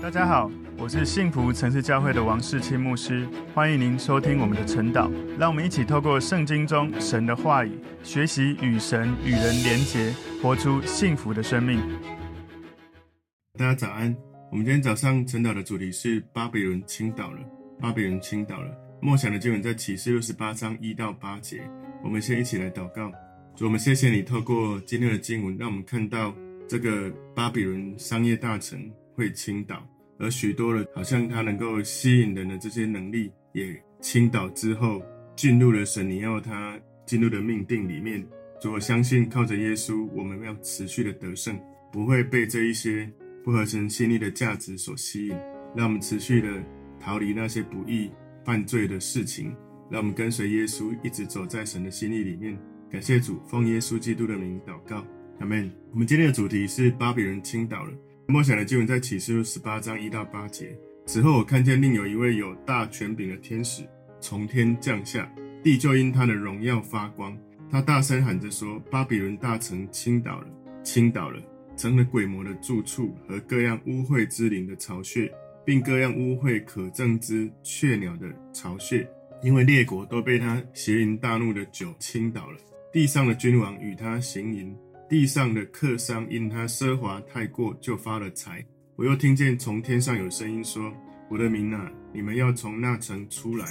大家好，我是幸福城市教会的王世清牧师，欢迎您收听我们的晨祷。让我们一起透过圣经中神的话语，学习与神与人连结，活出幸福的生命。大家早安。我们今天早上晨祷的主题是巴比伦倾倒了。巴比伦倾倒了。默想的经文在启示六十八章一到八节。我们先一起来祷告。主，我们谢谢你透过今天的经文，让我们看到这个巴比伦商业大城会倾倒。而许多的，好像他能够吸引人的这些能力，也倾倒之后，进入了神你要他进入的命定里面。主，我相信靠着耶稣，我们要持续的得胜，不会被这一些不合神心意的价值所吸引。让我们持续的逃离那些不义犯罪的事情，让我们跟随耶稣，一直走在神的心意里面。感谢主，奉耶稣基督的名祷告，阿门。我们今天的主题是巴比伦倾倒了。默想的经文在启示录十八章一到八节。此后，我看见另有一位有大权柄的天使从天降下，地就因他的荣耀发光。他大声喊着说：“巴比伦大城倾倒了，倾倒了，成了鬼魔的住处和各样污秽之灵的巢穴，并各样污秽可憎之雀鸟的巢穴。因为列国都被他邪淫大怒的酒倾倒了，地上的君王与他行淫。”地上的客商因他奢华太过，就发了财。我又听见从天上有声音说：“我的民哪，你们要从那城出来，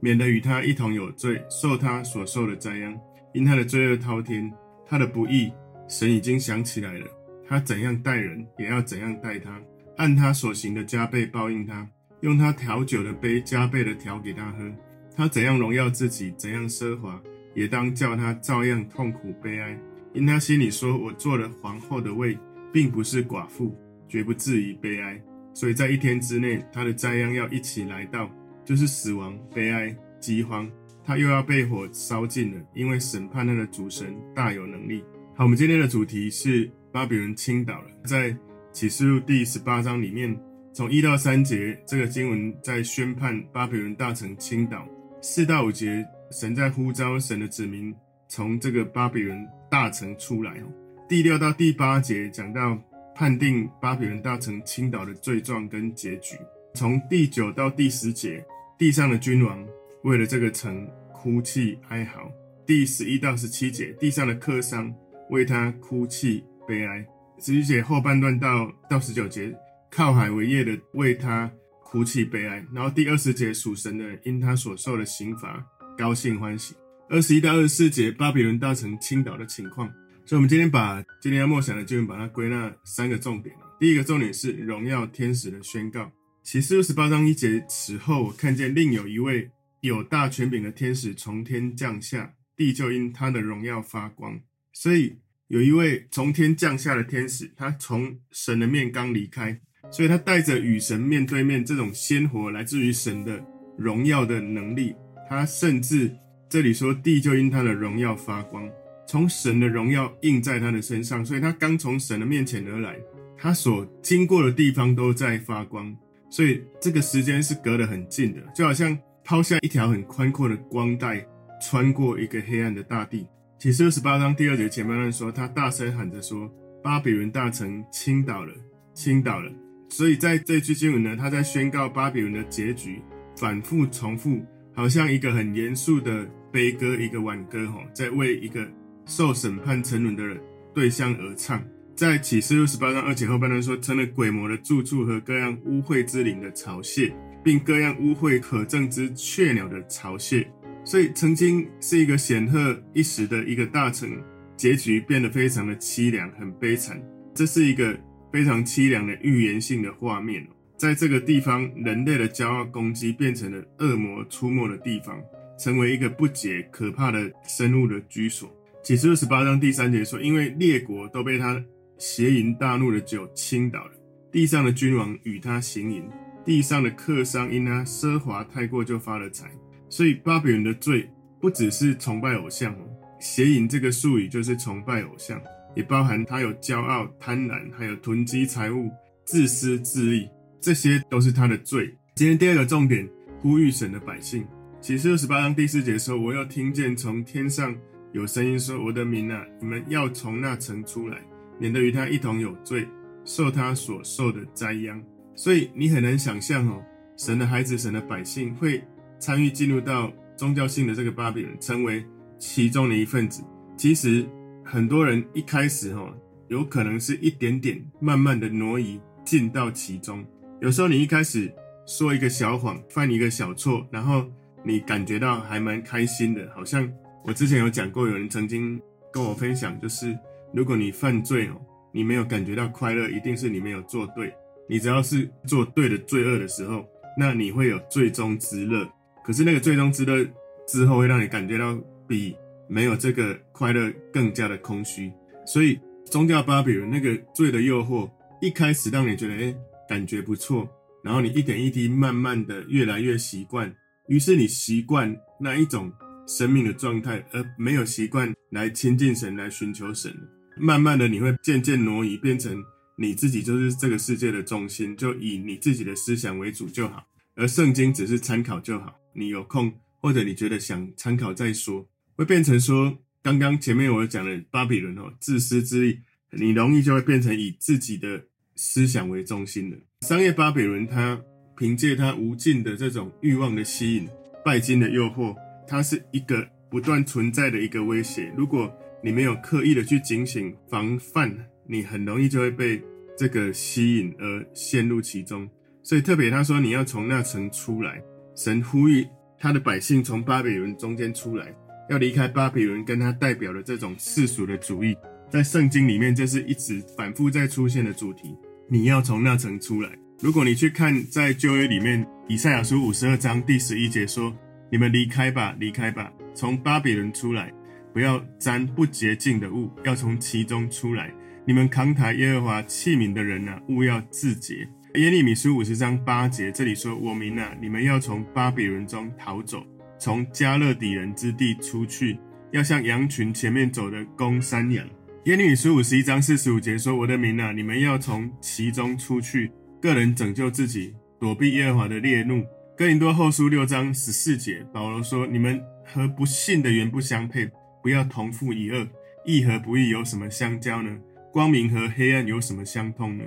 免得与他一同有罪，受他所受的灾殃。因他的罪恶滔天，他的不义，神已经想起来了。他怎样待人，也要怎样待他，按他所行的加倍报应他，用他调酒的杯加倍的调给他喝。他怎样荣耀自己，怎样奢华，也当叫他照样痛苦悲哀。”因他心里说：“我做了皇后的位，并不是寡妇，绝不至于悲哀。所以在一天之内，他的灾殃要一起来到，就是死亡、悲哀、饥荒。他又要被火烧尽了，因为审判他的主神大有能力。”好，我们今天的主题是巴比伦倾倒了。在启示录第十八章里面，从一到三节，这个经文在宣判巴比伦大城倾倒；四到五节，神在呼召神的子民从这个巴比伦。大城出来哦，第六到第八节讲到判定巴比伦大城倾倒的罪状跟结局。从第九到第十节，地上的君王为了这个城哭泣哀嚎。第十一到十七节，地上的客商为他哭泣悲哀。十七节后半段到到十九节，靠海为业的为他哭泣悲哀。然后第二十节属神的因他所受的刑罚高兴欢喜。二十一到二十四节，巴比伦大城倾倒的情况。所以，我们今天把今天要默想的经文，把它归纳三个重点。第一个重点是荣耀天使的宣告。启示录十八章一节，此后我看见另有一位有大权柄的天使从天降下，地就因他的荣耀发光。所以，有一位从天降下的天使，他从神的面刚离开，所以他带着与神面对面这种鲜活来自于神的荣耀的能力。他甚至。这里说地就因他的荣耀发光，从神的荣耀映在他的身上，所以他刚从神的面前而来，他所经过的地方都在发光，所以这个时间是隔得很近的，就好像抛下一条很宽阔的光带，穿过一个黑暗的大地。启示二十八章第二节前半段说，他大声喊着说：“巴比伦大城倾倒了，倾倒了。”所以在这句经文呢，他在宣告巴比伦的结局，反复重复，好像一个很严肃的。悲歌一个挽歌，哈，在为一个受审判沉沦的人对象而唱。在启示录十八章二节后半段说，成了鬼魔的住处和各样污秽之灵的巢穴，并各样污秽可憎之雀鸟的巢穴。所以，曾经是一个显赫一时的一个大臣，结局变得非常的凄凉，很悲惨。这是一个非常凄凉的预言性的画面。在这个地方，人类的骄傲攻击变成了恶魔出没的地方。成为一个不解可怕的生物的居所。启示录十八章第三节说：“因为列国都被他邪淫大怒的酒倾倒了，地上的君王与他行淫，地上的客商因他奢华太过就发了财。所以巴比伦的罪不只是崇拜偶像哦，邪淫这个术语就是崇拜偶像，也包含他有骄傲、贪婪，还有囤积财物、自私自利，这些都是他的罪。今天第二个重点，呼吁神的百姓。”启示录十八章第四节说：“我又听见从天上有声音说：‘我的民啊，你们要从那城出来，免得与他一同有罪，受他所受的灾殃。’所以你很难想象哦，神的孩子、神的百姓会参与进入到宗教性的这个巴比伦，成为其中的一份子。其实很多人一开始哦，有可能是一点点慢慢的挪移进到其中。有时候你一开始说一个小谎，犯一个小错，然后你感觉到还蛮开心的，好像我之前有讲过，有人曾经跟我分享，就是如果你犯罪哦，你没有感觉到快乐，一定是你没有做对。你只要是做对的罪恶的时候，那你会有最终之乐。可是那个最终之乐之后，会让你感觉到比没有这个快乐更加的空虚。所以宗教巴比伦那个罪的诱惑，一开始让你觉得诶感觉不错，然后你一点一滴慢慢的越来越习惯，于是你习惯那一种生命的状态，而没有习惯来亲近神，来寻求神。慢慢的你会渐渐挪移，变成你自己就是这个世界的中心，就以你自己的思想为主就好，而圣经只是参考就好。你有空或者你觉得想参考再说，会变成说刚刚前面我讲的巴比伦哦，自私自利，你容易就会变成以自己的。思想为中心的商业巴比伦，它凭借他无尽的这种欲望的吸引、拜金的诱惑，它是一个不断存在的一个威胁。如果你没有刻意的去警醒、防范，你很容易就会被这个吸引而陷入其中。所以特别他说你要从那层出来，神呼吁他的百姓从巴比伦中间出来，要离开巴比伦跟他代表的这种世俗的主义，在圣经里面这是一直反复在出现的主题。你要从那层出来。如果你去看在旧约里面，以赛亚书五十二章第十一节说：“你们离开吧，离开吧，从巴比伦出来，不要沾不洁净的物，要从其中出来。你们扛抬耶和华器皿的人啊，务要自洁。”耶利米书五十章八节这里说：“我明啊，你们要从巴比伦中逃走，从迦勒底人之地出去，要像羊群前面走的公山羊。”耶利米书五十一章四十五节说：“我的民啊，你们要从其中出去，个人拯救自己，躲避耶和华的烈怒。”哥林多后书六章十四节，保罗说：“你们和不信的原不相配，不要同负一轭。义和不义有什么相交呢？光明和黑暗有什么相通呢？”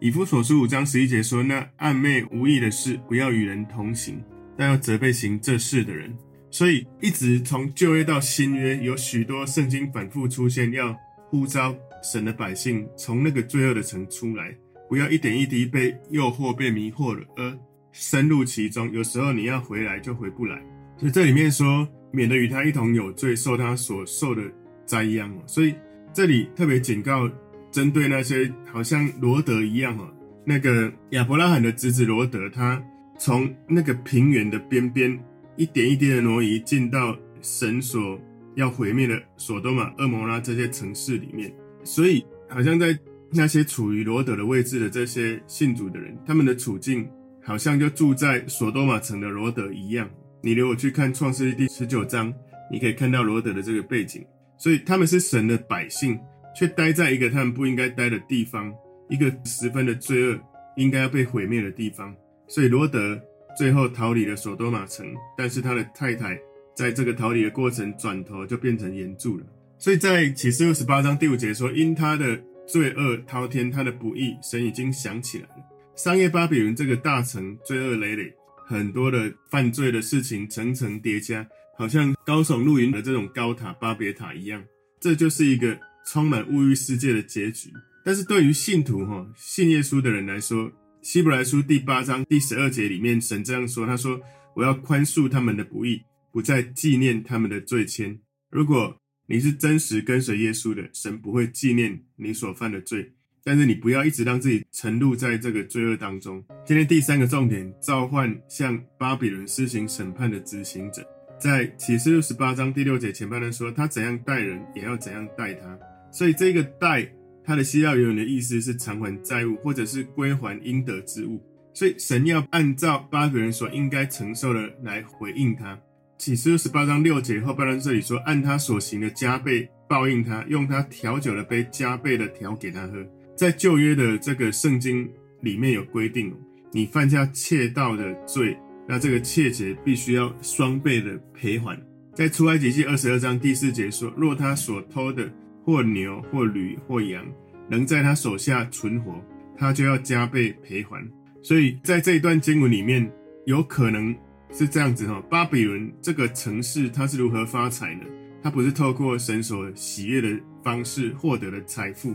以弗所书五章十一节说：“那暗昧无益的事，不要与人同行，但要责备行这事的人。”所以，一直从旧约到新约，有许多圣经反复出现要。呼召神的百姓从那个罪恶的城出来，不要一点一滴被诱惑、被迷惑了，而深入其中。有时候你要回来就回不来。所以这里面说，免得与他一同有罪，受他所受的灾殃。所以这里特别警告，针对那些好像罗德一样哦，那个亚伯拉罕的侄子罗德，他从那个平原的边边一点一滴的挪移，进到神所。要毁灭的索多玛、蛾摩拉这些城市里面，所以好像在那些处于罗德的位置的这些信主的人，他们的处境好像就住在索多玛城的罗德一样。你如果去看创世记第十九章，你可以看到罗德的这个背景。所以他们是神的百姓，却待在一个他们不应该待的地方，一个十分的罪恶，应该要被毁灭的地方。所以罗德最后逃离了索多玛城，但是他的太太。在这个逃离的过程，转头就变成盐柱了。所以在启示录十八章第五节说：“因他的罪恶滔天，他的不义，神已经想起来了。”商业巴比伦这个大城，罪恶累累，很多的犯罪的事情层层叠加，好像高耸入云的这种高塔巴别塔一样。这就是一个充满物欲世界的结局。但是对于信徒哈信耶稣的人来说，希伯来书第八章第十二节里面，神这样说：“他说，我要宽恕他们的不义。”不再纪念他们的罪愆。如果你是真实跟随耶稣的，神不会纪念你所犯的罪。但是你不要一直让自己沉入在这个罪恶当中。今天第三个重点，召唤向巴比伦施行审判的执行者。在启示六十八章第六节前半段说，他怎样待人，也要怎样待他。所以这个待，他的希腊原文的意思是偿还债务，或者是归还应得之物。所以神要按照巴比伦所应该承受的来回应他。启示录十八章六节后半段这里说：“按他所行的加倍报应他，用他调酒的杯加倍的调给他喝。”在旧约的这个圣经里面有规定，你犯下窃盗的罪，那这个窃劫必须要双倍的赔还。在出埃及记二十二章第四节说：“若他所偷的或牛或驴或羊，能在他手下存活，他就要加倍赔还。”所以在这一段经文里面，有可能是这样子哈。巴比伦这个城市它是如何发财呢？它不是透过神所喜悦的方式获得了财富，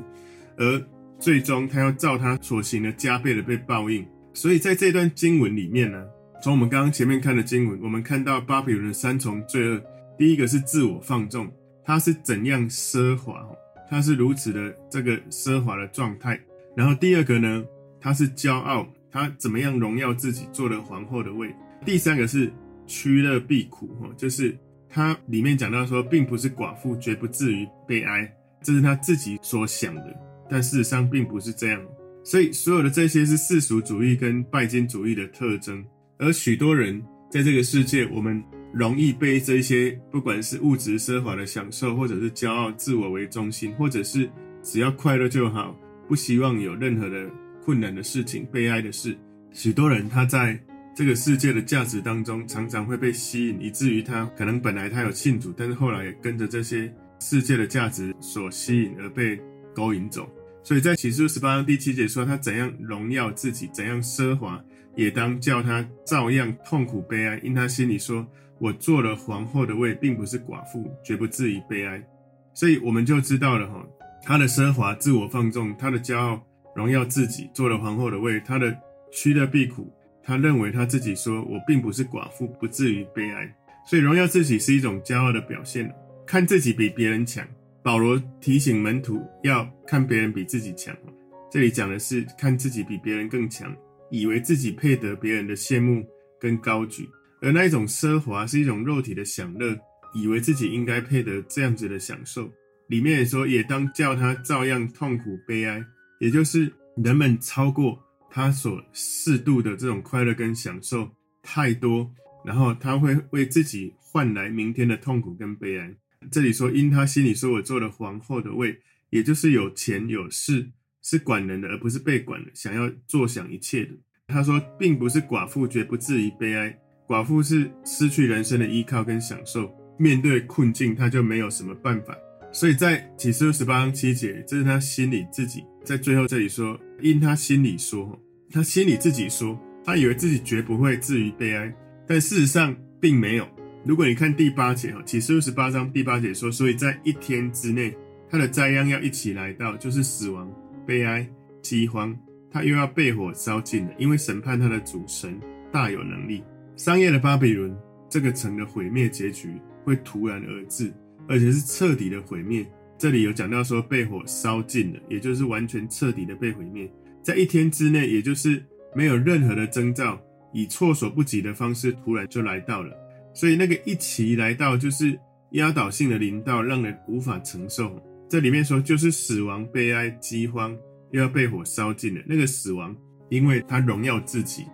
而最终它要照它所行的加倍的被报应。所以在这段经文里面呢，从我们刚刚前面看的经文，我们看到巴比伦的三重罪恶。第一个是自我放纵，他是怎样奢华，他是如此的这个奢华的状态。然后第二个呢，他是骄傲，他怎么样荣耀自己，做了皇后的位。第三个是趋乐避苦，哈，就是他里面讲到说，并不是寡妇绝不至于悲哀，这是他自己所想的，但事实上并不是这样。所以所有的这些是世俗主义跟拜金主义的特征，而许多人在这个世界，我们容易被这些不管是物质奢华的享受，或者是骄傲自我为中心，或者是只要快乐就好，不希望有任何的困难的事情、悲哀的事。许多人他在这个世界的价值当中，常常会被吸引，以至于他可能本来他有信主，但是后来也跟着这些世界的价值所吸引而被勾引走。所以在启示十八章第七节说，他怎样荣耀自己，怎样奢华，也当叫他照样痛苦悲哀，因他心里说：“我做了皇后的位，并不是寡妇，绝不至于悲哀。”所以我们就知道了哈，他的奢华、自我放纵，他的骄傲、荣耀自己，做了皇后的位，他的趋乐避苦，他认为他自己说：“我并不是寡妇，不至于悲哀。”所以荣耀自己是一种骄傲的表现，看自己比别人强。保罗提醒门徒要看别人比自己强，这里讲的是看自己比别人更强，以为自己配得别人的羡慕跟高举，而那一种奢华是一种肉体的享乐，以为自己应该配得这样子的享受。里面也说，也当叫他照样痛苦悲哀，也就是人们超过他所适度的这种快乐跟享受太多，然后他会为自己换来明天的痛苦跟悲哀。这里说，因他心里说，我做了皇后的位，也就是有钱有势，是管人的，而不是被管的，想要坐享一切的。他说，并不是寡妇绝不至于悲哀，寡妇是失去人生的依靠跟享受，面对困境，他就没有什么办法。所以在启示录十八章七节，这是他心里自己在最后这里说，因他心里说，他心里自己说，他以为自己绝不会至于悲哀，但事实上并没有。如果你看第八节哈，启示录十八章第八节说，所以在一天之内，他的灾殃要一起来到，就是死亡、悲哀、饥荒，他又要被火烧尽了，因为审判他的主神大有能力。商业的巴比伦这个城的毁灭结局会突然而至，而且是彻底的毁灭。这里有讲到说被火烧尽了，也就是完全彻底的被毁灭，在一天之内，也就是没有任何的征兆，以措手不及的方式突然就来到了。所以那个一齐来到，就是压倒性的临到，让人无法承受。这里面说，就是死亡、悲哀、饥荒，又要被火烧尽了。那个死亡，因为他荣耀自己；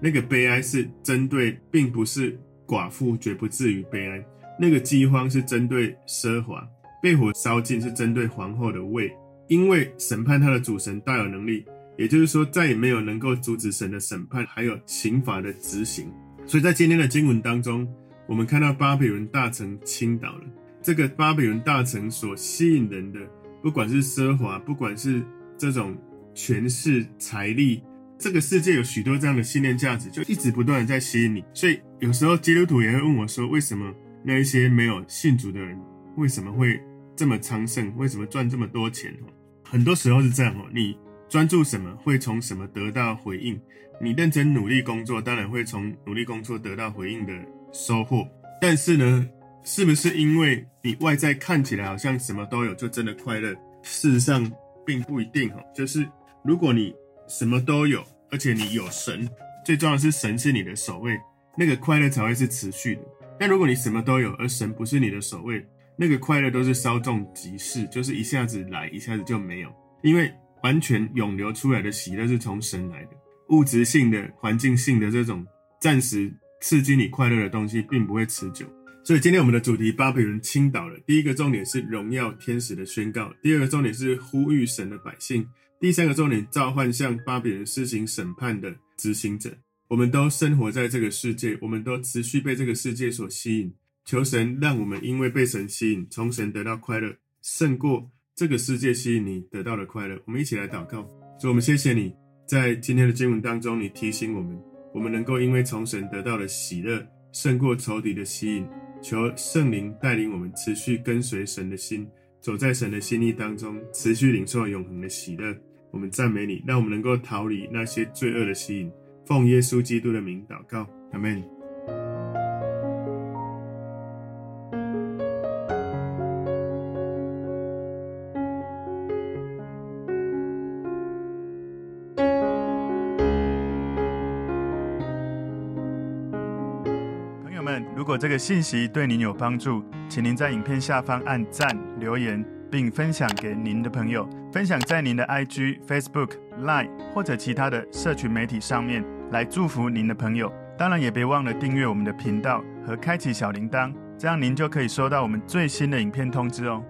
那个悲哀是针对，并不是寡妇，绝不至于悲哀。那个饥荒是针对奢华，被火烧尽是针对皇后的位，因为审判他的主神大有能力，也就是说，再也没有能够阻止神的审判，还有刑罚的执行。所以在今天的经文当中，我们看到巴比伦大城倾倒了。这个巴比伦大城所吸引人的，不管是奢华，不管是这种权势、财力，这个世界有许多这样的信念价值，就一直不断的在吸引你。所以有时候基督徒也会问我说：为什么那一些没有信主的人，为什么会这么昌盛？为什么赚这么多钱？很多时候是这样哦，你专注什么，会从什么得到回应。你认真努力工作，当然会从努力工作得到回应的收获。但是呢，是不是因为你外在看起来好像什么都有，就真的快乐？事实上并不一定哦。就是如果你什么都有，而且你有神，最重要的是神是你的首位，那个快乐才会是持续的。但如果你什么都有，而神不是你的首位，那个快乐都是稍纵即逝，就是一下子来，一下子就没有。因为完全涌流出来的喜乐是从神来的。物质性的、环境性的这种暂时刺激你快乐的东西，并不会持久。所以今天我们的主题：巴比伦倾倒了。第一个重点是荣耀天使的宣告；第二个重点是呼吁神的百姓；第三个重点召唤向巴比伦施行审判的执行者。我们都生活在这个世界，我们都持续被这个世界所吸引。求神让我们因为被神吸引，从神得到快乐，胜过这个世界吸引你得到的快乐。我们一起来祷告：主，我们谢谢你。在今天的经文当中，你提醒我们，我们能够因为从神得到的喜乐，胜过仇敌的吸引。求圣灵带领我们持续跟随神的心，走在神的心意当中，持续领受永恒的喜乐。我们赞美你，让我们能够逃离那些罪恶的吸引。奉耶稣基督的名祷告，阿门。如果这个信息对您有帮助，请您在影片下方按赞、留言，并分享给您的朋友，分享在您的 IG、Facebook、Line 或者其他的社群媒体上面，来祝福您的朋友。当然，也别忘了订阅我们的频道和开启小铃铛，这样您就可以收到我们最新的影片通知哦。